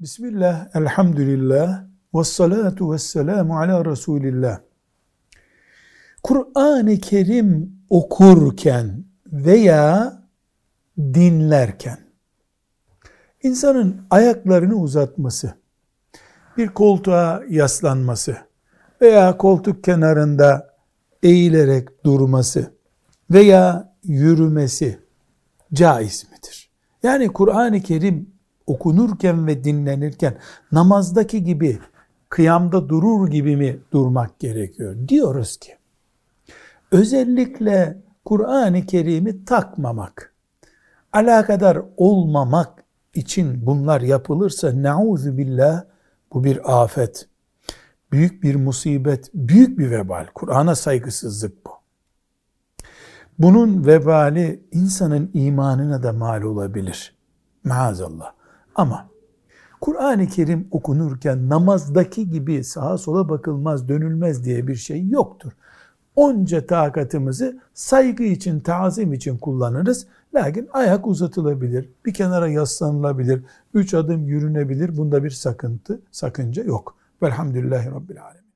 Bismillah, elhamdülillah, ve salatu ve selamu ala Resulillah. Kur'an-ı Kerim okurken veya dinlerken insanın ayaklarını uzatması, bir koltuğa yaslanması veya koltuk kenarında eğilerek durması veya yürümesi caiz midir? Yani Kur'an-ı Kerim okunurken ve dinlenirken namazdaki gibi kıyamda durur gibi mi durmak gerekiyor? Diyoruz ki özellikle Kur'an-ı Kerim'i takmamak, alakadar olmamak için bunlar yapılırsa neuzu billah bu bir afet, büyük bir musibet, büyük bir vebal. Kur'an'a saygısızlık bu. Bunun vebali insanın imanına da mal olabilir. Maazallah. Ama Kur'an-ı Kerim okunurken namazdaki gibi sağa sola bakılmaz, dönülmez diye bir şey yoktur. Onca takatımızı saygı için, tazim için kullanırız. Lakin ayak uzatılabilir, bir kenara yaslanılabilir, üç adım yürünebilir. Bunda bir sakıntı, sakınca yok. Velhamdülillahi Rabbil Alemin.